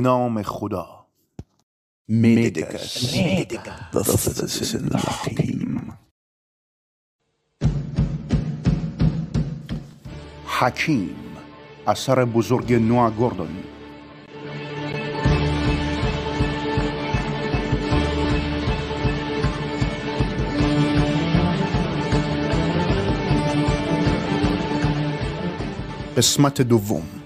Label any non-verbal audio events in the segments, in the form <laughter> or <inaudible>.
به نام خدا. حکیم اثر بزرگ نوع گوردون. قسمت دوم.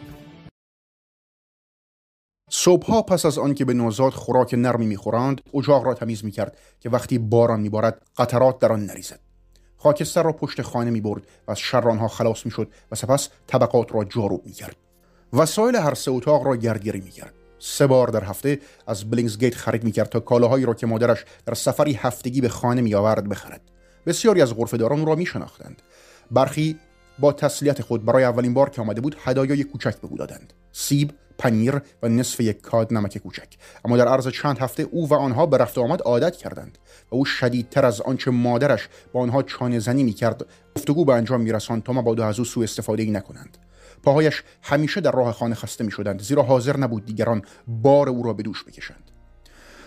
صبحها پس از آنکه به نوزاد خوراک نرمی می‌خورند اجاق را تمیز می‌کرد که وقتی باران میبارد قطرات در آن نریزد. خاکستر را پشت خانه می‌برد و از شرانها خلاص می‌شد و سپس طبقات را جارو می‌کرد. وسایل هر سه اتاق را گردگیری می‌کرد. سه بار در هفته از بلینگز گیت خرید می‌کرد تا کالاهایی را که مادرش در سفری هفتگی به خانه میآورد بخرد. بسیاری از غرفهداران او را میشناختند. برخی با تسلیت خود برای اولین بار که آمده بود هدایای کوچک به او دادند. سیب پنیر و نصف یک کاد نمک کوچک. اما در عرض چند هفته او و آنها به رفت آمد عادت کردند و او شدیدتر از آنچه مادرش با آنها چانه زنی می‌کرد گفتگو به انجام میرساند تا مبادا از او سوء استفاده ای نکنند. پاهایش همیشه در راه خانه خسته می‌شدند زیرا حاضر نبود دیگران بار او را به دوش بکشند.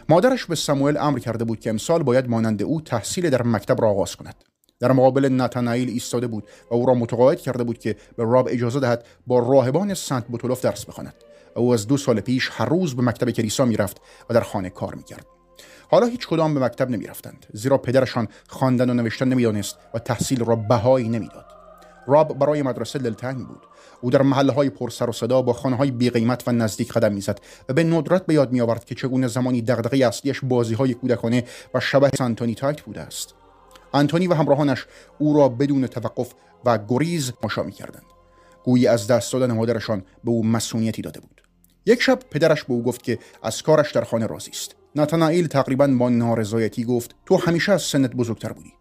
مادرش به سموئل امر کرده بود که امسال باید مانند او تحصیل در مکتب را آغاز کند. در مقابل نتانائیل ایستاده بود و او را متقاعد کرده بود که به راب اجازه دهد با راهبان سنت بوتولوف درس بخواند. او از دو سال پیش هر روز به مکتب کلیسا می‌رفت و در خانه کار می‌کرد. حالا هیچ کدام به مکتب نمی‌رفتند زیرا پدرشان خواندن و نوشتن نمی‌دانست و تحصیل را بهایی نمی‌داد. راب برای مدرسه دلتنگ بود. او در محله های پر سر و صدا با خانه های بی قیمت و نزدیک قدم می‌زد و به ندرت به یاد می آورد که چگونه زمانی دغدغه اصلیش بازی های کودکانه و شبه سانتونی تایت بوده است. آنتونی و همراهانش او را بدون توقف و گریز مشا می کردند. گویی از دست دادن مادرشان به او مسئولیتی داده بود. یک شب پدرش به او گفت که از کارش در خانه راضی است. ناتانائیل تقریبا با نارضایتی گفت تو همیشه از سنت بزرگتر بودی.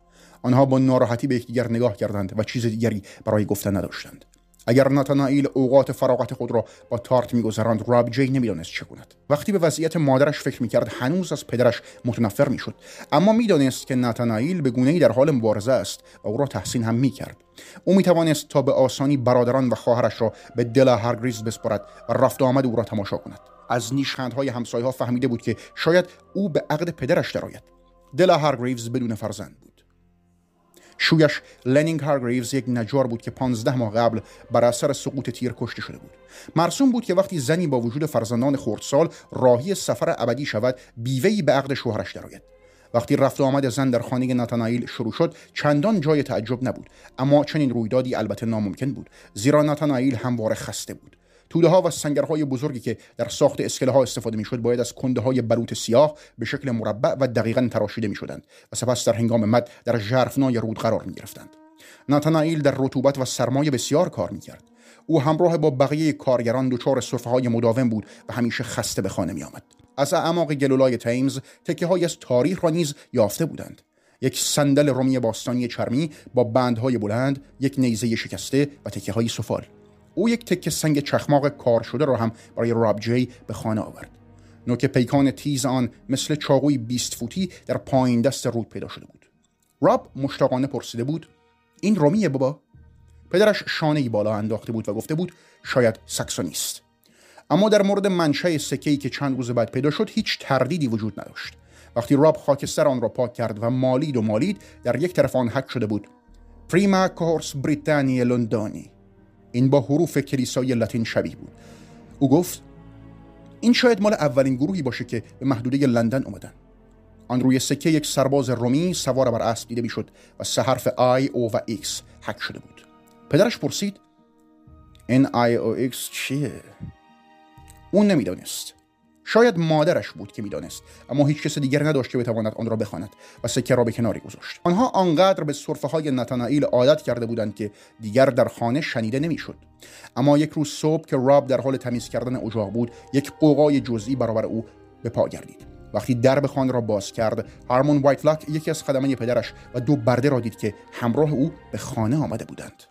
آنها با ناراحتی به یکدیگر نگاه کردند و چیز دیگری برای گفتن نداشتند. اگر ناتانائیل اوقات فراغت خود را با تارت میگذراند راب جی نمی‌دانست چه کند. وقتی به وضعیت مادرش فکر می‌کرد هنوز از پدرش متنفر می‌شد. اما می‌دانست که ناتانائیل به گونه‌ای در حال مبارزه است و او را تحسین هم می‌کرد. او می‌توانست تا به آسانی برادران و خواهرش را به دلا هرگریز بسپرد و رفت آمد او را تماشا کند. از نیشخندهای همسایه ها فهمیده بود که شاید او به عقد پدرش درآید. دلا هارگریوز بدون فرزند بود. شویش لنینگ هارگریوز یک نجار بود که 15 ماه قبل بر اثر سقوط تیر کشته شده بود. مرسوم بود که وقتی زنی با وجود فرزندان خردسال راهی سفر ابدی شود بیوهی به عقد شوهرش درآید. وقتی رفت و آمد زن در خانه ناتانائیل شروع شد چندان جای تعجب نبود اما چنین رویدادی البته ناممکن بود زیرا ناتانائیل همواره خسته بود. توده ها و سنگرهای بزرگی که در ساخت اسکله ها استفاده می‌شد باید از کنده های بلوط سیاه به شکل مربع و دقیقا تراشیده می‌شدند و سپس در هنگام مد در ژرفنای رود قرار می گرفتند ناتانائیل در رطوبت و سرمایه بسیار کار می‌کرد. او همراه با بقیه کارگران دچار صفحه های مداوم بود و همیشه خسته به خانه می آمد. از اعماق گلولای تیمز تکه های از تاریخ را نیز یافته بودند. یک صندل رومی باستانی چرمی با بندهای بلند یک نیزه شکسته و تکه های سفال. او یک تکه سنگ چخماق کار شده را هم برای راب جی به خانه آورد. نوک پیکان تیز آن مثل چاقوی بیست فوتی در پایین دست رود پیدا شده بود. راب مشتاقانه پرسیده بود این رومیه بابا؟ پدرش شانه بالا انداخته بود و گفته بود شاید ساکسونیست اما در مورد منشأ سکه‌ای که چند روز بعد پیدا شد هیچ تردیدی وجود نداشت. وقتی راب خاکستر آن را پاک کرد و مالید و مالید در یک طرف آن حک شده بود پریما کورس بریتانی لندانی. این با حروف کلیسای لاتین شبیه بود. او گفت این شاید مال اولین گروهی باشه که به محدوده لندن اومدن. آن روی سکه یک سرباز رومی سوار بر اسب دیده می‌شد و سه حرف I O و X حک شده بود. پدرش پرسید این I O X چیه؟ اون نمی‌دانست. شاید مادرش بود که می‌دانست اما هیچ کس دیگر نداشت که بتواند آن را بخواند و سکه را به کناری گذاشت. آنها آنقدر به سرفه های نتانائیل عادت کرده بودند که دیگر در خانه شنیده نمی‌شد. اما یک روز صبح که راب در حال تمیز کردن اجاق بود یک قوقای جزئی برابر او به پا گردید. وقتی درب خانه را باز کرد هارمون وایتلاک یکی از خدمه پدرش و دو برده را دید که همراه او به خانه آمده بودند.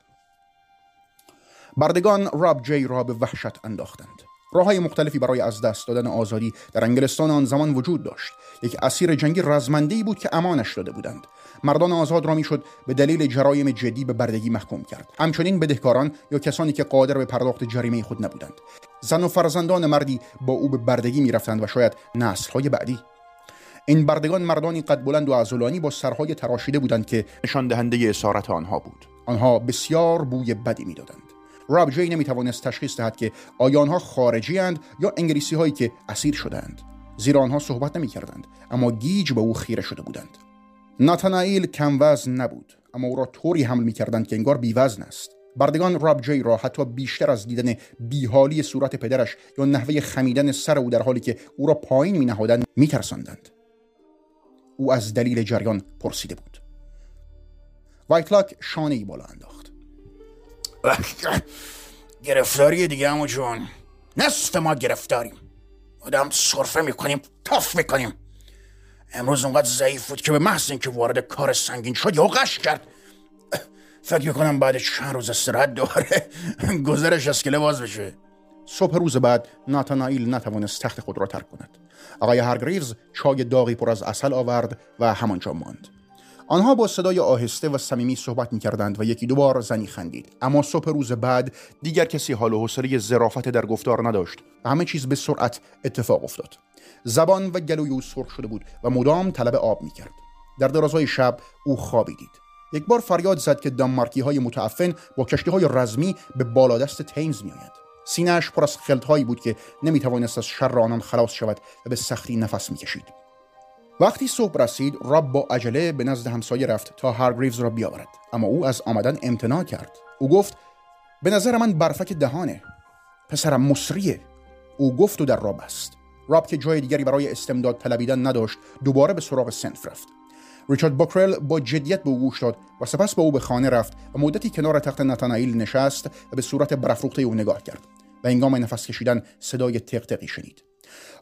بردگان راب جی را به وحشت انداختند. راه های مختلفی برای از دست دادن آزادی در انگلستان آن زمان وجود داشت. یک اسیر جنگی رزمنده بود که امانش داده بودند. مردان آزاد را می‌شد به دلیل جرایم جدی به بردگی محکوم کرد. همچنین بدهکاران یا کسانی که قادر به پرداخت جریمه خود نبودند. زن و فرزندان مردی با او به بردگی می‌رفتند و شاید نسلهای بعدی. این بردگان مردانی قد بلند و عضلانی با سرهای تراشیده بودند که نشان دهنده اسارت آنها بود. آنها بسیار بوی بدی می‌دادند. راب جی نمی‌توانست تشخیص دهد که آیا آنها خارجی اند یا انگلیسی هایی که اسیر شدند زیرا آنها صحبت نمی کردند اما گیج به او خیره شده بودند. ناتانائیل کم وزن نبود اما او را طوری حمل می کردند که انگار بیوزن است. بردگان راب جی را حتی بیشتر از دیدن بیحالی صورت پدرش یا نحوه خمیدن سر او در حالی که او را پایین می نهادند می ترساندند. او از دلیل جریان پرسیده بود. وایتلاک شانه ای بالا انداخت. <laughs> گرفتاری دیگه عمو جون. نصف ما گرفتاریم. آدم صرفه می‌کنیم تاف می‌کنیم. امروز اونقدر ضعیف بود که به محض اینکه وارد کار سنگین شد یا قش کرد. فکر کنم بعد چند روز استراحت دوباره <laughs> گذرش از کله باز بشه. صبح روز بعد ناتانائیل نتوانست تخت خود را ترک کند. آقای هرگریوز چای داغی پر از اصل آورد و همانجا ماند. آنها با صدای آهسته و صمیمی صحبت می کردند و یکی دو بار زنی خندید اما صبح روز بعد دیگر کسی حال و حوصله ظرافت در گفتار نداشت و همه چیز به سرعت اتفاق افتاد زبان و گلوی او سرخ شده بود و مدام طلب آب می کرد در درازهای شب او خوابیدید یک بار فریاد زد که دانمارکی های متعفن با کشتی های رزمی به بالادست تیمز می آید. سینهاش پر از خلطهایی بود که نمی توانست از شر آنان خلاص شود و به سختی نفس می کشید. وقتی صبح رسید راب با عجله به نزد همسایه رفت تا هارگریوز را بیاورد. اما او از آمدن امتناع کرد. او گفت به نظر من برفک دهانه. پسرم مصریه او گفت و در را بست راب که جای دیگری برای استمداد طلبیدن نداشت دوباره به سراغ سنف رفت. ریچارد بوکرل با جدیت به او گوش داد و سپس با او به خانه رفت و مدتی کنار تخت نتانائیل نشست و به صورت برافروخته او نگاه کرد و هنگام نفس کشیدن صدای تقتقی شنید.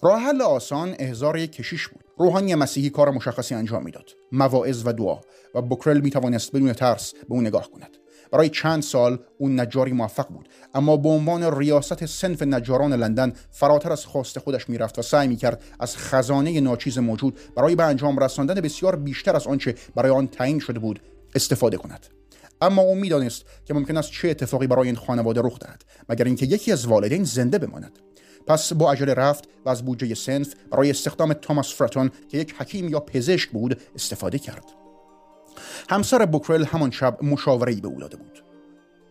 راه حل آسان احضار کشیش بود. روحانی مسیحی کار مشخصی انجام می‌داد. مواعظ و دعا. و بوکرل می توانست بدون ترس به او نگاه کند. برای چند سال او نجاری موفق بود. اما به عنوان ریاست سنف نجاران لندن فراتر از خواست خودش می‌رفت و سعی می‌کرد از خزانه ناچیز موجود برای به انجام رساندن بسیار بیشتر از آنچه برای آن تعیین شده بود استفاده کند. اما او می‌دانست که ممکن است چه اتفاقی برای این خانواده رخ دهد مگر اینکه یکی از والدین زنده بماند. پس با عجله رفت و از بودجه سنف برای استخدام توماس فراتون که یک حکیم یا پزشک بود استفاده کرد. همسر بوکرل همان شب مشاوره‌ای به او داده بود.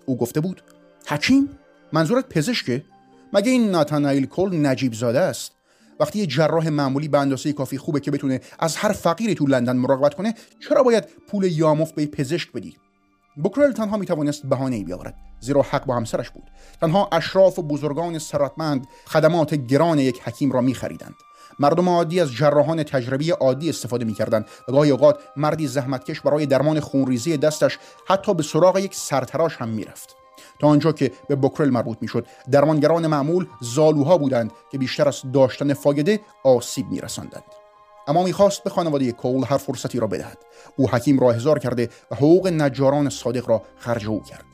او گفته بود حکیم منظورت پزشکه مگه این ناتانائیل کل نجیب زاده است؟ وقتی یه جراح معمولی به اندازه کافی خوبه که بتونه از هر فقیری تو لندن مراقبت کنه چرا باید پول یامفت به پزشک بدی؟ بوکرل تنها می توانست بهانه بیاورد زیرا حق با همسرش بود. تنها اشراف و بزرگان ثروتمند خدمات گران یک حکیم را می خریدند مردم عادی از جراحان تجربی عادی استفاده می‌کردند و گاهی اوقات مردی زحمتکش برای درمان خونریزی دستش حتی به سراغ یک سرتراش هم می‌رفت. تا آنجا که به بوکرل مربوط می‌شد درمانگران معمول زالوها بودند که بیشتر از داشتن فایده آسیب میرساندند. اما می‌خواست به خانواده کول هر فرصتی را بدهد. او حکیم را احضار کرده و حقوق نجاران صادق را خرج او کرد.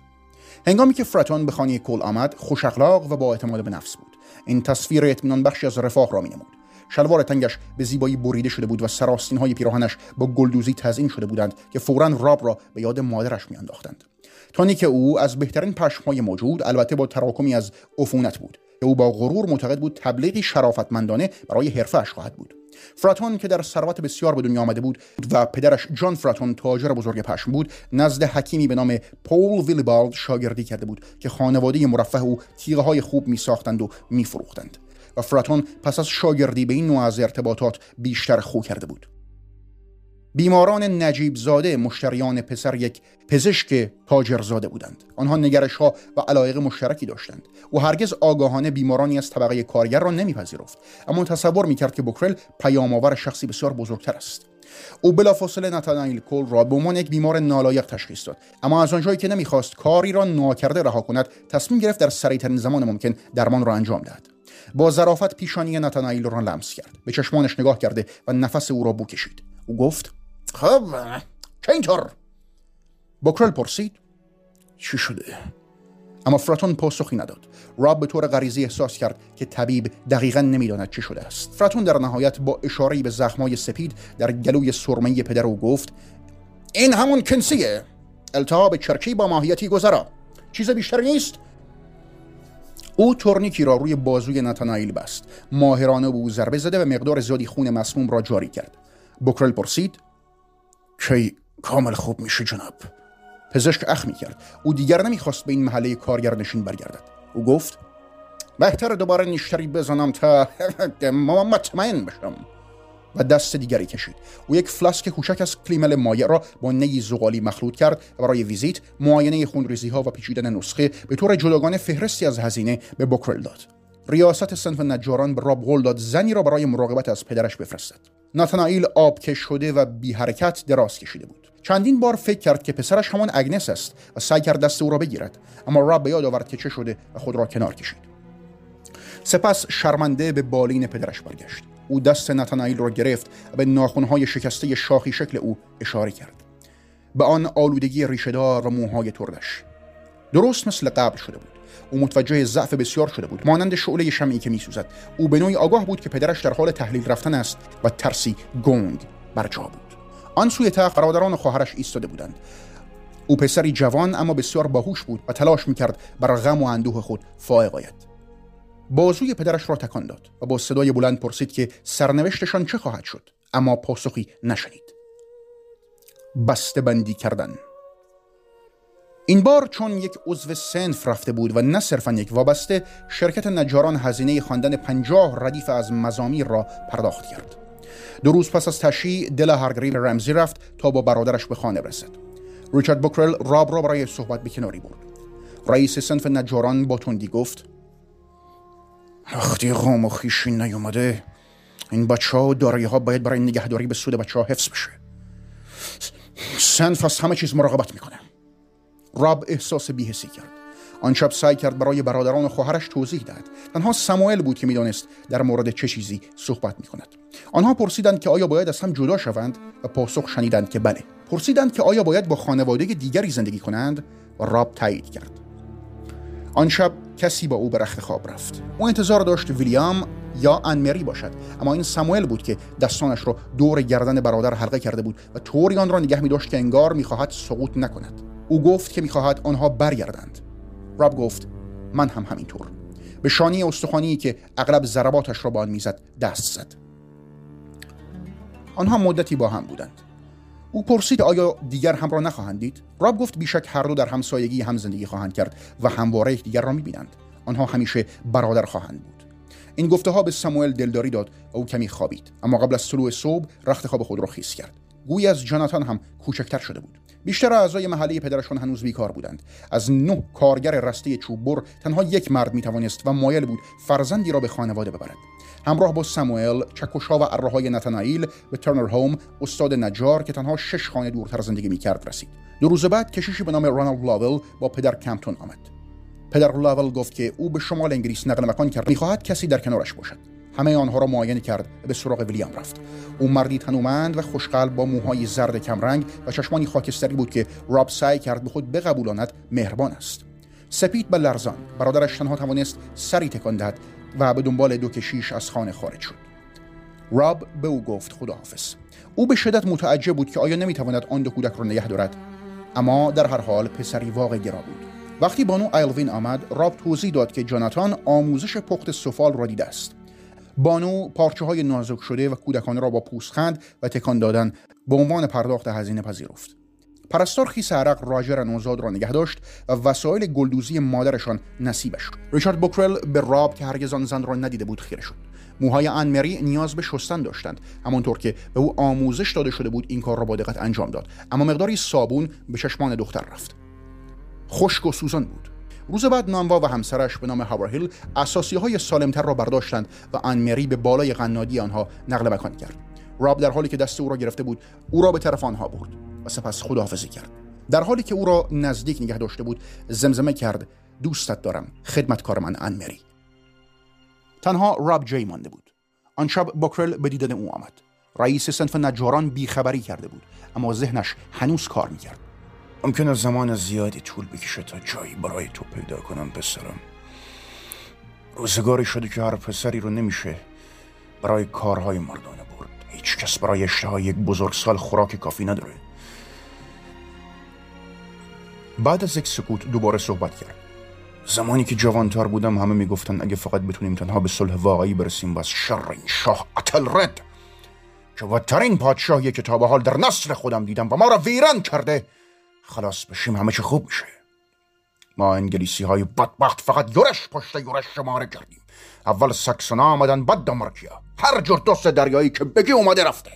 هنگامی که فراتون به خانه کول آمد خوش اخلاق و با اعتماد به نفس بود. این تصویر اطمینان بخشی از رفاه را مینمود. شلوار تنگش به زیبایی بریده شده بود و سراستین های پیراهنش با گلدوزی تزئین شده بودند که فورا راب را به یاد مادرش میانداختند. تانی که او از بهترین های موجود البته با تراکمی از عفونت بود. او با غرور معتقد بود تبلیغی شرافتمندانه برای حرفهاش خواهد بود. فراتون که در ثروت بسیار به دنیا آمده بود و پدرش جان فراتون تاجر بزرگ پشم بود نزد حکیمی به نام پول ویلیبالد شاگردی کرده بود که خانواده مرفه او تیغه های خوب می ساختند و می فروختند و فراتون پس از شاگردی به این نوع از ارتباطات بیشتر خو کرده بود. بیماران نجیب زاده مشتریان پسر یک پزشک تاجرزاده بودند. آنها نگرش ها و علایق مشترکی داشتند و هرگز آگاهانه بیمارانی از طبقه کارگر را نمیپذیرفت. اما تصور می‌کرد که بوکرل پیامآور شخصی بسیار بزرگتر است. او بلافاصله نتانائیل کول را به عنوان یک بیمار نالایق تشخیص داد. اما از آنجایی که نمی‌خواست کاری را ناکرده رها کند تصمیم گرفت در سریعترین زمان ممکن درمان را انجام دهد. با ظرافت پیشانی نتانائیل را لمس کرد. به چشمانش نگاه کرده و نفس او را بو کشید. او گفت خب چه اینطور؟ بوکرل پرسید چی شده؟ اما فراتون پاسخی نداد. راب به طور غریزی احساس کرد که طبیب دقیقا نمی‌داند چه شده است. فراتون در نهایت با اشاره به زخمای سپید در گلوی سرمه پدر او گفت این همون کنسیه. التهاب چرکی با ماهیتی گذرا. چیز بیشتر نیست. او تورنیکی را روی بازوی نتانائیل بست. ماهرانه به او ضربه زده و مقدار زیادی خون مسموم را جاری کرد. بوکرل پرسید کی کامل خوب میشه جناب؟ پزشک اخ می کرد او دیگر نمی‌خواست به این محله کارگر نشین برگردد. او گفت بهتر دوباره نیشتری بزنم تا <laughs> مطمئن بشم. و دست دیگری کشید. او یک فلاسک کوچک از کلیمل مایع را با نی زغالی مخلوط کرد و برای ویزیت معاینه خونریزی ها و پیچیدن نسخه به طور جداگانه فهرستی از هزینه به بوکرل داد. ریاست صنف نجاران به راب داد زنی را برای مراقبت از پدرش بفرستد. ناتانائیل آبکش شده و بی حرکت دراز کشیده بود. چندین بار فکر کرد که پسرش همان اگنس است و سعی کرد دست او را بگیرد اما راب به یاد آورد که چه شده و خود را کنار کشید. سپس شرمنده به بالین پدرش برگشت. او دست نتانائیل را گرفت و به ناخونهای شکسته شاخی شکل او اشاره کرد. به آن آلودگی ریشهدار و موهای تردش. درست مثل قبل شده بود. او متوجه ضعف بسیار شده بود. مانند شعله شمعی که میسوزد. او به نوعی آگاه بود که پدرش در حال تحلیل رفتن است و ترسی گنگ بر جا بود. آن سوی تخت برادران خواهرش ایستاده بودند. او پسری جوان اما بسیار باهوش بود و تلاش می‌کرد بر غم و اندوه خود فائق آید. بازوی پدرش را تکان داد و با صدای بلند پرسید که سرنوشتشان چه خواهد شد؟ اما پاسخی نشنید. بسته بندی کردن. این بار چون یک عضو سنف رفته بود و نه صرفا یک وابسته شرکت نجاران هزینه خواندن پنجاه ردیف از مزامیر را پرداخت کرد. دو روز پس از تشییع دل هرگریو رمزی رفت تا با برادرش به خانه برسد ریچارد بوکرل راب را برای صحبت به کناری برد. رئیس سنف نجاران با تندی گفت وقتی قوم و خیشی نیومده این بچه ها و دارایی ها باید برای نگهداری به سود بچه ها حفظ بشه. سنف از همه چیز مراقبت می‌کنه. راب احساس بیهسی کرد. آن شب سعی کرد برای برادران و خواهرش توضیح دهد. تنها سموئل بود که می‌دانست در مورد چه چیزی صحبت می کند آنها پرسیدند که آیا باید از هم جدا شوند و پاسخ شنیدند که بله. پرسیدند که آیا باید با خانواده دیگری زندگی کنند و راب تایید کرد. آن شب کسی با او به رخت خواب رفت. او انتظار داشت ویلیام یا انمری باشد. اما این سموئل بود که دستانش را دور گردن برادر حلقه کرده بود و طوری آن را نگه می داشت که انگار می‌خواهد سقوط نکند. او گفت که می‌خواهد آنها برگردند. راب گفت من هم همینطور. به شانی استخوانی که اغلب ضرباتش را با آن می‌زد دست زد. آنها مدتی با هم بودند. او پرسید آیا دیگر هم را نخواهند دید راب گفت بیشک هر دو در همسایگی هم زندگی خواهند کرد و همواره دیگر را می‌بینند. آنها همیشه برادر خواهند بود. این گفته ها به ساموئل دلداری داد او کمی خوابید. اما قبل از طلوع صبح رخت خواب خود را خیس کرد. گویی از جاناتان هم کوچکتر شده بود. بیشتر اعضای محله پدرشان هنوز بیکار بودند. از نه کارگر رسته چوببر تنها یک مرد می‌توانست و مایل بود فرزندی را به خانواده ببرد. همراه با ساموئل چکشها و ارههای نتانائیل به ترنر هوم استاد نجار که تنها شش خانه دورتر زندگی می‌کرد رسید. دو روز بعد کشیشی به نام رانالد لاول با پدر کمپتون آمد. پدر لاول گفت که او به شمال انگلیس نقل مکان کرد. می‌خواهد کسی در کنارش باشد. همه آنها را معاینه کرد و به سراغ ویلیام رفت. او مردی تنومند و خوشقلب با موهای زرد کمرنگ و چشمانی خاکستری بود که راب سعی کرد به خود بقبولاند مهربان است. سپید به لرزان. برادرش تنها توانست سری تکان دهد و به دنبال دو کشیش از خانه خارج شد. راب به او گفت خداحافظ. او به شدت متعجب بود که آیا نمی‌تواند آن دو کودک را نگه دارد. اما در هر حال پسری واقع گرا بود. وقتی بانو ایلوین آمد راب توضیح داد که جاناتان آموزش پخت سفال را دیده است. بانو پارچه های نازک شده و کودکانه را با پوستخند و تکان دادن به عنوان پرداخت هزینه پذیرفت. پرستار خیس عرق راجر نوزاد را نگه داشت و وسایل گلدوزی مادرشان نصیبش شد. ریچارد بوکرل به راب که هرگز آن زن را ندیده بود خیره شد. موهای انمری نیاز به شستن داشتند همانطور که به او آموزش داده شده بود این کار را با دقت انجام داد. اما مقداری صابون به چشمان دختر رفت. خشک و سوزان بود. روز بعد نانوا و همسرش به نام هاورهیل اساسی های سالمتر را برداشتند و انمری به بالای قنادی آنها نقل مکان کرد. راب در حالی که دست او را گرفته بود او را به طرف آنها برد و سپس خداحافظی کرد. در حالی که او را نزدیک نگه داشته بود زمزمه کرد دوستت دارم خدمتکار من انمری. تنها راب جی مانده بود. آن شب باکرل به دیدن او آمد. رئیس سنف نجاران بیخبری کرده بود اما ذهنش هنوز کار می‌کرد. ممکنه زمان زیادی طول بکشه تا جایی برای تو پیدا کنم پسرم. روزگاری شده که هر پسری رو نمیشه برای کارهای مردانه برد. هیچ کس برای اشتهای یک بزرگسال خوراک کافی نداره. بعد از یک سکوت دوباره صحبت کرد. زمانی که جوانتر بودم همه می‌گفتن اگه فقط بتونیم تنها به صلح واقعی برسیم بس شر این شاه اتل رد. که بدترین پادشاهی که تا به حال در نسل خودم دیدم و ما را ویران کرده خلاص بشیم همه چه خوب میشه. ما انگلیسی های بدبخت فقط یورش پشت یورش شماره کردیم. اول سکسونا آمدن بعد دمارکیا هر جور دوست دریایی که بگی اومده رفته.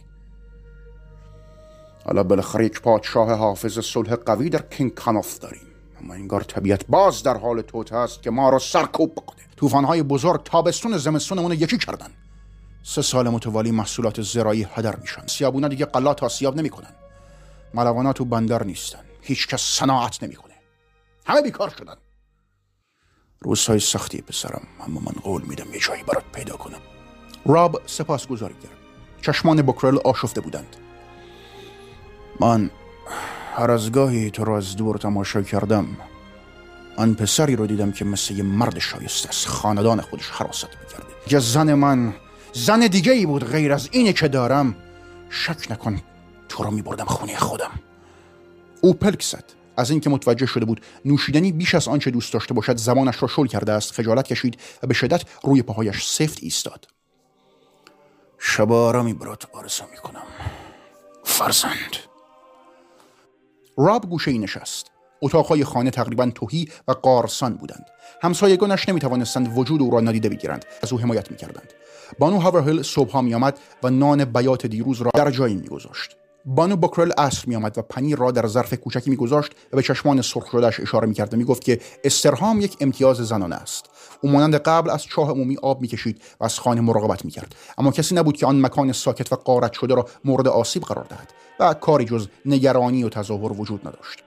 حالا بالاخره یک پادشاه حافظ صلح قوی در کینگ کانوف داریم. اما انگار طبیعت باز در حال توت است که ما را سرکوب بکنه. طوفان‌های بزرگ تابستون زمستونمون یکی کردن. سه سال متوالی محصولات زراعی هدر میشن. سیابونا دیگه قلات آسیاب نمی‌کنن. ملوانا تو بندر نیستن. هیچ کس صناعت نمی‌کنه. همه بیکار شدن. روزهای سختی پسرم اما من قول میدم یه جایی برات پیدا کنم. راب سپاس گذاری کرد. چشمان بکرل آشفته بودند. من هر از گاهی تو را از دور تماشا کردم. آن پسری رو دیدم که مثل یه مرد شایسته است. خاندان خودش حراست می‌کرده. یه زن من زن دیگه ای بود غیر از اینه که دارم. شک نکن تو رو میبردم خونه خودم. او پلک زد از اینکه متوجه شده بود نوشیدنی بیش از آنچه دوست داشته باشد زمانش را شل کرده است خجالت کشید و به شدت روی پاهایش سفت ایستاد. شب آرامی برات آرزو می‌کنم. فرزند. راب گوشه ای نشست. اتاقهای خانه تقریبا توهی و قارسان بودند. همسایگانش نمی‌توانستند وجود او را نادیده بگیرند. از او حمایت می‌کردند. بانو هاورهل صبحها میآمد و نان بیات دیروز را در جایی میگذاشت. بانو بکرل عصر میآمد و پنیر را در ظرف کوچکی میگذاشت و به چشمان سرخ شدهش اشاره می‌کرد و می‌گفت که استرهام یک امتیاز زنانه است. او مانند قبل از چاه عمومی آب می‌کشید و از خانه مراقبت می‌کرد. اما کسی نبود که آن مکان ساکت و قارت شده را مورد آسیب قرار دهد و کاری جز نگرانی و تظاهر وجود نداشت.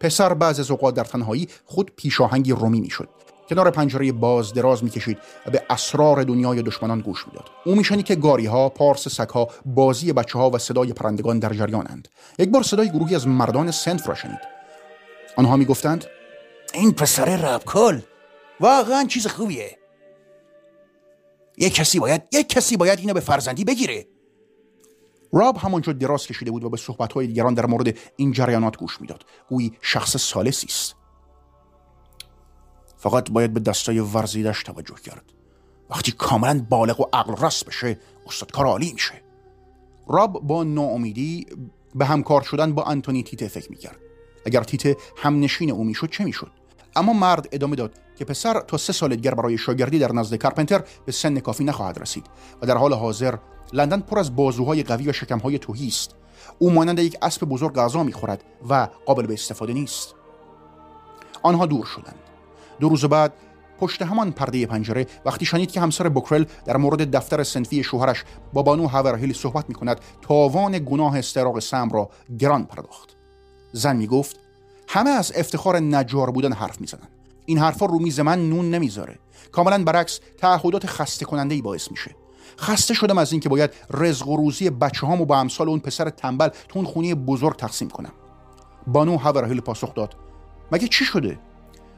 پسر بعض از اوقات در تنهایی خود پیشاهنگی رومی می‌شد. کنار پنجره باز دراز می‌کشید و به اسرار دنیای دشمنان گوش می‌داد. او میشنید که گاری ها پارس سگها بازی بچه ها و صدای پرندگان در جریانند. یک بار صدای گروهی از مردان سنف را شنید. آنها می‌گفتند این پسر ربکل واقعا چیز خوبیه. یک کسی باید یک کسی باید اینو به فرزندی بگیره. راب همانجا دراز کشیده بود و به صحبتهای دیگران در مورد این جریانات گوش می‌داد. گویی شخص سالسی است. فقط باید به دستای ورزیدش توجه کرد. وقتی کاملا بالغ و عقل رست بشه استادکار عالی میشه. راب با ناامیدی به همکار شدن با انتونی تیته فکر می‌کرد. اگر تیته همنشین او می‌شد چه می‌شد؟ اما مرد ادامه داد که پسر تا سه سال دیگر برای شاگردی در نزد کارپنتر به سن کافی نخواهد رسید و در حال حاضر لندن پر از بازوهای قوی و شکمهای توهی است. او مانند یک اسب بزرگ غذا می‌خورد و قابل به استفاده نیست. آنها دور شدند. دو روز بعد پشت همان پرده پنجره وقتی شنید که همسر بوکرل در مورد دفتر سنفی شوهرش با بانو هاورهیل صحبت می کند تاوان گناه استراق سم را گران پرداخت. زن می گفت همه از افتخار نجار بودن حرف می‌زنن. این حرفا رو میز من نون نمی‌ذاره. کاملا برعکس تعهدات خسته کننده ای باعث میشه. خسته شدم از اینکه باید رزق و روزی بچه هامو با امثال اون پسر تنبل تو اون بزرگ تقسیم کنم. بانو هاورهیل پاسخ داد مگه چی شده؟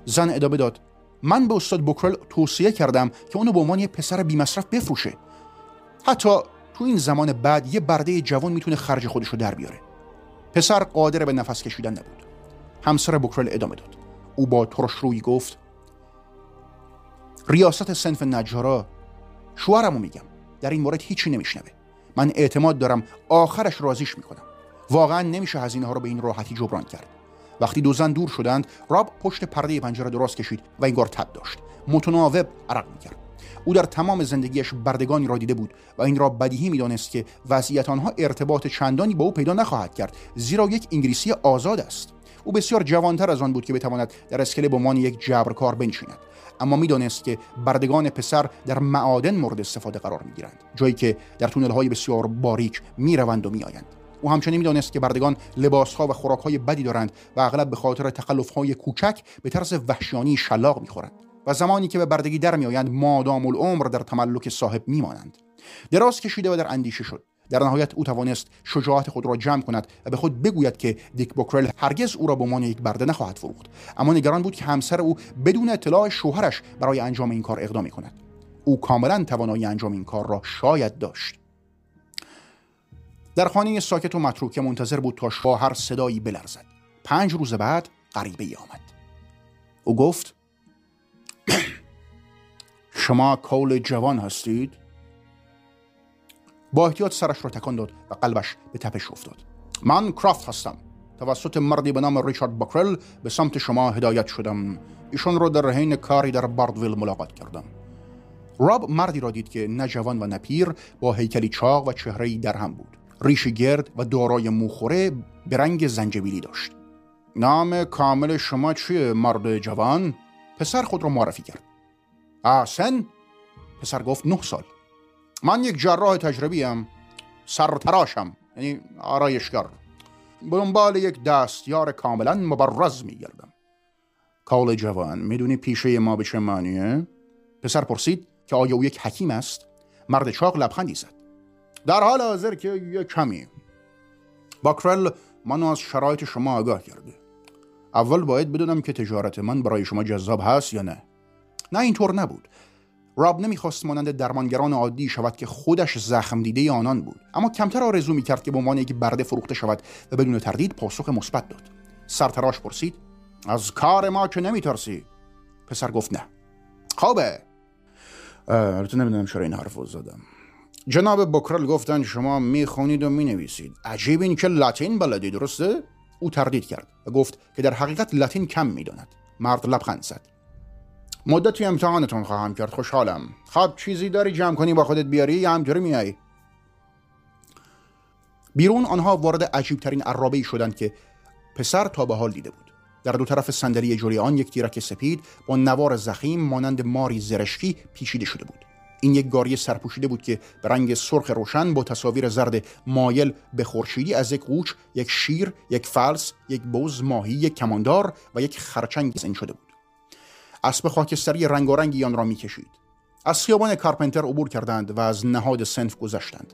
زن ادامه داد. من به استاد بوکرل توصیه کردم که اونو به عنوان یه پسر بیمصرف بفروشه. حتی تو این زمان بعد یه برده جوان می‌تونه خرج خودشو در بیاره. پسر قادر به نفس کشیدن نبود. همسر بوکرل ادامه داد. او با ترش روی گفت ریاست سنف نجارا شوهرمو میگم. در این مورد هیچی نمیشنوه. من اعتماد دارم آخرش رازیش می‌کنم. واقعا نمیشه هزینه ها رو به این راحتی جبران کرد. وقتی دو زن دور شدند راب پشت پرده پنجره دراز کشید و انگار تب داشت. متناوب عرق می‌کرد. او در تمام زندگیش بردگانی را دیده بود و این را بدیهی می‌دانست که وضعیت آنها ارتباط چندانی با او پیدا نخواهد کرد زیرا یک انگلیسی آزاد است. او بسیار جوانتر از آن بود که بتواند در اسکله به عنوان یک جبرکار بنشیند. اما می‌دانست که بردگان پسر در معادن مورد استفاده قرار می‌گیرند جایی که در تونل های بسیار باریک می‌روند و میآیند. او همچنین می‌دانست که بردگان لباسها و خوراکهای بدی دارند و اغلب به خاطر تخلفهای کوچک به طرز وحشیانی شلاق می‌خورند و زمانی که به بردگی در میآیند مادام العمر در تملک صاحب میمانند. دراز کشیده و در اندیشه شد. در نهایت او توانست شجاعت خود را جمع کند و به خود بگوید که دیک بوکرل هرگز او را به عنوان یک برده نخواهد فروخت. اما نگران بود که همسر او بدون اطلاع شوهرش برای انجام این کار اقدامی کند او کاملا توانایی انجام این کار را شاید داشت. در خانه ساکت و متروکه منتظر بود تا شوهر صدایی بلرزد. پنج روز بعد غریبه ای آمد. او گفت <clears throat> شما کول جوان هستید؟ با احتیاط سرش را تکان داد و قلبش به تپش افتاد. من کرافت هستم. توسط مردی به نام ریچارد باکرل به سمت شما هدایت شدم. ایشان را در حین کاری در باردویل ملاقات کردم. راب مردی را دید که نه جوان و نه پیر با هیکلی چاق و چهره در هم بود. ریش گرد و دارای موخوره به رنگ زنجبیلی داشت. نام کامل شما چیه مرد جوان؟ پسر خود را معرفی کرد. آسن؟ پسر گفت نه سال. من یک جراح تجربی هم سرتراشم یعنی آرایشگر. به دنبال یک دستیار کاملا مبرز میگردم. کال جوان می‌دونی پیشه ما به چه معنیه؟ پسر پرسید که آیا او یک حکیم است؟ مرد چاق لبخندی زد. در حال حاضر که یک کمی. باکرل منو از شرایط شما آگاه کرده. اول باید بدونم که تجارت من برای شما جذاب هست یا نه. نه اینطور نبود. راب نمی‌خواست مانند درمانگران عادی شود که خودش زخم دیده آنان بود. اما کمتر آرزو می‌کرد که به عنوان یک برده فروخته شود و بدون تردید پاسخ مثبت داد. سرتراش پرسید از کار ما که نمیترسی؟ پسر گفت نه. خوبه. البته نمی‌دونم چرا این حرف زدم. جناب بکرل گفتن شما می‌خونید و می‌نویسید. عجیب این که لاتین بلدی درسته؟ او تردید کرد و گفت که در حقیقت لاتین کم می‌داند. مرد لبخند زد. مدتی امتحانتون خواهم کرد خوشحالم. خب چیزی داری جمع کنی با خودت بیاری؟ یا همجوری میای؟ بیرون آنها وارد عجیبترین عرابه شدند که پسر تا به حال دیده بود. در دو طرف صندلی جلوی یک تیرک سپید با نوار زخیم مانند ماری زرشکی پیچیده شده بود. این یک گاری سرپوشیده بود که به رنگ سرخ روشن با تصاویر زرد مایل به خورشیدی از یک قوچ، یک شیر، یک فلس، یک بوز ماهی، یک کماندار و یک خرچنگ زین شده بود. اسب خاکستری رنگارنگی آن را می‌کشید. از خیابان کارپنتر عبور کردند و از نهاد صنف گذشتند.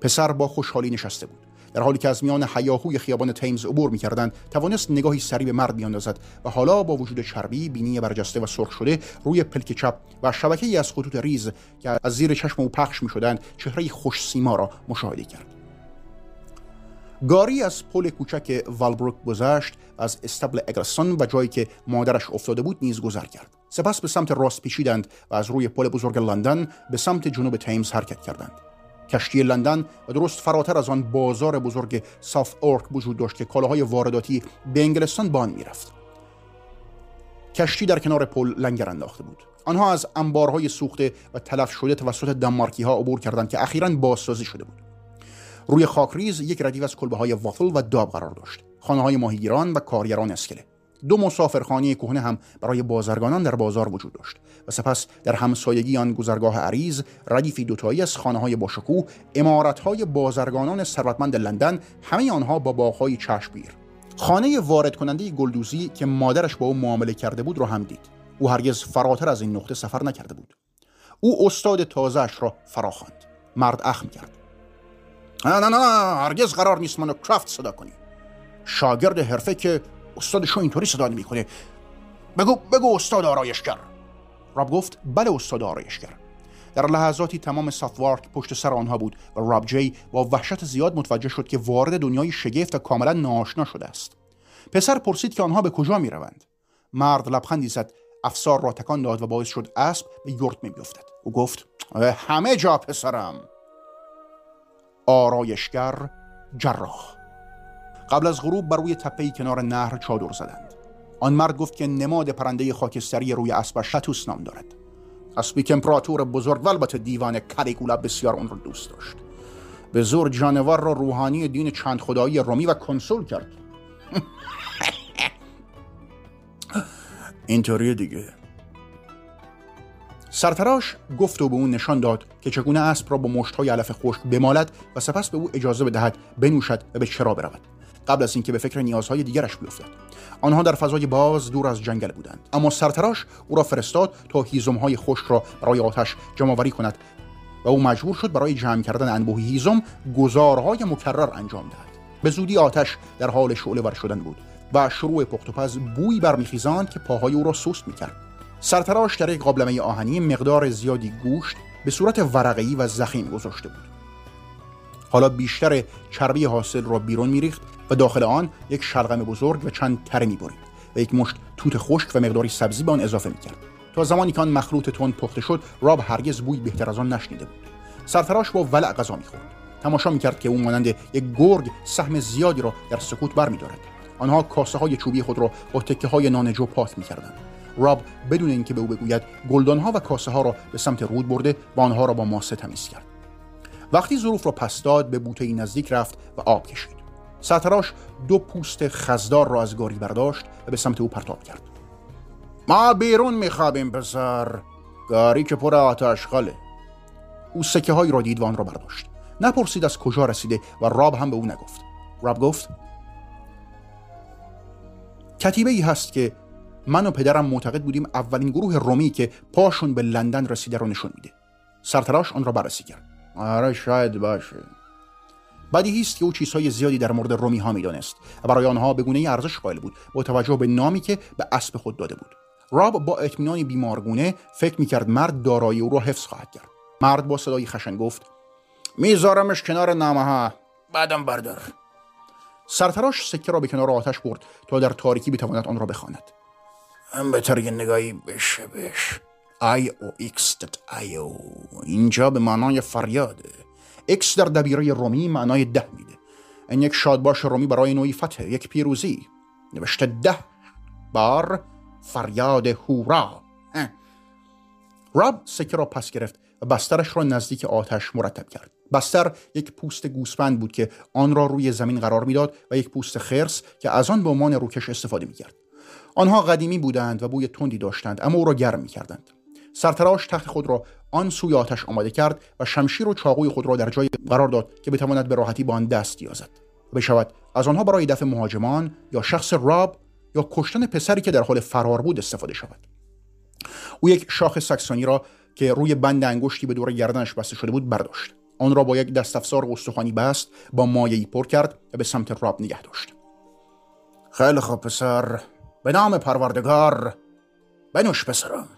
پسر با خوشحالی نشسته بود. در حالی که از میان هیاهوی خیابان تیمز عبور می‌کردند توانست نگاهی سریع به مرد بیاندازد و حالا با وجود چربی بینی برجسته و سرخ شده روی پلک چپ و شبکه ای از خطوط ریز که از زیر چشم او پخش می‌شدند چهره خوش سیما را مشاهده کرد. گاری از پل کوچک والبروک گذشت از اصطبل اگرسون و جایی که مادرش افتاده بود نیز گذر کرد. سپس به سمت راست پیچیدند و از روی پل بزرگ لندن به سمت جنوب تیمز حرکت کردند. کشتی لندن و درست فراتر از آن بازار بزرگ ساف اورک وجود داشت که کالاهای وارداتی به انگلستان بان می‌رفت. کشتی در کنار پل لنگر انداخته بود. آنها از انبارهای سوخته و تلف شده توسط دنمارکی ها عبور کردند که اخیرا بازسازی شده بود. روی خاکریز یک ردیف از کلبه های وافل و داب قرار داشت. خانه های ماهیگیران و کارگران اسکله. دو مسافرخانه کهنه هم برای بازرگانان در بازار وجود داشت و سپس در همسایگی آن گذرگاه عریض ردیفی دوتایی از خانه های باشکوه امارت های بازرگانان ثروتمند لندن همه آنها با باغهای چشمگیر. خانه وارد کننده گلدوزی که مادرش با او معامله کرده بود را هم دید. او هرگز فراتر از این نقطه سفر نکرده بود. او استاد تازهش را فراخواند. مرد اخم کرد. نه نه نه هرگز قرار نیست منو کرافت صدا کنی. شاگرد حرفه که استادشو اینطوری صدا نمی‌کنه. بگو بگو استاد آرایشگر. راب گفت بله استاد آرایشگر. در لحظاتی تمام سافوارک پشت سر آنها بود و راب جی با وحشت زیاد متوجه شد که وارد دنیای شگفت و کاملا ناآشنا شده است. پسر پرسید که آنها به کجا می روند مرد لبخندی زد افسار را تکان داد و باعث شد اسب به یورت می بیفتد او گفت همه جا پسرم. آرایشگر جراح. قبل از غروب بر روی تپه کنار نهر چادر زدند. آن مرد گفت که نماد پرنده خاکستری روی اسبش شتوس نام دارد. اسبی که امپراتور بزرگ و البته دیوان کلیگولا بسیار اون رو دوست داشت. به زور جانور را روحانی دین چند خدایی رومی و کنسول کرد. <laughs> اینطوری دیگه. سرتراش گفت و به اون نشان داد که چگونه اسب را با مشتهای علف خشک بمالد و سپس به او اجازه بدهد بنوشد و به چرا برود. قبل از اینکه به فکر نیازهای دیگرش بیفتد. آنها در فضای باز دور از جنگل بودند. اما سرتراش او را فرستاد تا هیزمهای خشک را برای آتش جمعآوری کند و او مجبور شد برای جمع کردن انبوه هیزم گزارهای مکرر انجام دهد. به زودی آتش در حال شعله ور شدن بود و شروع پخت و پز بوی برمیخیزاند که پاهای او را سست می‌کرد. سرتراش در یک قابلمه آهنی مقدار زیادی گوشت به صورت ورقی و زخیم گذاشته بود. حالا بیشتر چربی حاصل را بیرون میریخت و داخل آن یک شلغم بزرگ و چند تره می‌برید و یک مشت توت خشک و مقداری سبزی به آن اضافه می‌کرد. تا زمانی که آن مخلوط تند پخته شد راب هرگز بوی بهتر از آن نشنیده بود. سرتراش با ولع غذا می‌خورد. تماشا می‌کرد که او مانند یک گرگ سهم زیادی را در سکوت برمیدارد. آنها کاسه های چوبی خود را با تکه های نانجو پات می‌کردند. راب بدون اینکه به او بگوید گلدان ها و کاسه ها را به سمت رود برده و آنها را با ماسه تمیز کرد. وقتی ظروف را پس داد به بوته نزدیک رفت و آب کشید. سرتراش دو پوست خزدار را از گاری برداشت و به سمت او پرتاب کرد. ما بیرون میخوابیم پسر. گاری که پر آتش خاله. او سکه هایی را دید و آن را برداشت. نپرسید از کجا رسیده و راب هم به او نگفت. راب گفت کتیبه ای هست که من و پدرم معتقد بودیم اولین گروه رومی که پاشون به لندن رسیده رو نشون میده. سرتراش آن را بررسی کرد. آره شاید باشه. بدیهی است که او چیزهای زیادی در مورد رومی ها می‌دانست و برای آنها به گونه ارزش قائل بود با توجه به نامی که به اسب خود داده بود. راب با اطمینانی بیمارگونه فکر می‌کرد مرد دارایی او را حفظ خواهد کرد. مرد با صدایی خشن گفت میذارمش کنار نامه ها. بعدم بردار. سرتراش سکه را به کنار آتش برد تا در تاریکی بتواند آن را بخواند. هم بهتر یه نگاهی بشه بش. IO X IO اینجا به معنای فریاده. X در دبیره رومی معنای ده میده. این یک شادباش رومی برای نوعی فتح یک پیروزی. نوشته ده بار فریاد هورا. راب سکه را پس گرفت و بسترش را نزدیک آتش مرتب کرد. بستر یک پوست گوسفند بود که آن را روی زمین قرار می‌داد و یک پوست خرس که از آن به عنوان روکش استفاده می‌کرد. آنها قدیمی بودند و بوی تندی داشتند اما او را گرم می‌کردند. سرتراش تخت خود را آن سوی آتش آماده کرد و شمشیر و چاقوی خود را در جای قرار داد که بتواند به راحتی با آن دست یازد بشود. از آنها برای دفع مهاجمان یا شخص راب یا کشتن پسری که در حال فرار بود استفاده شود. او یک شاخ سکسانی را که روی بند انگشتی به دور گردنش بسته شده بود برداشت. آن را با یک دست افزار استخوانی بست با مایعی پر کرد و به سمت راب نگه داشت. خیلی خوب پسر. به نام پروردگار. بنوش پسرم.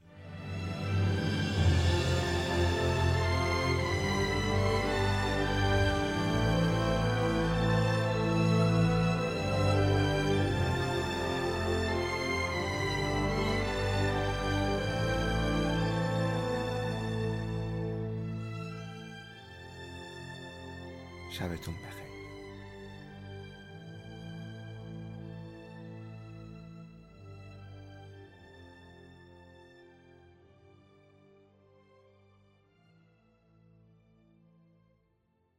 ton père.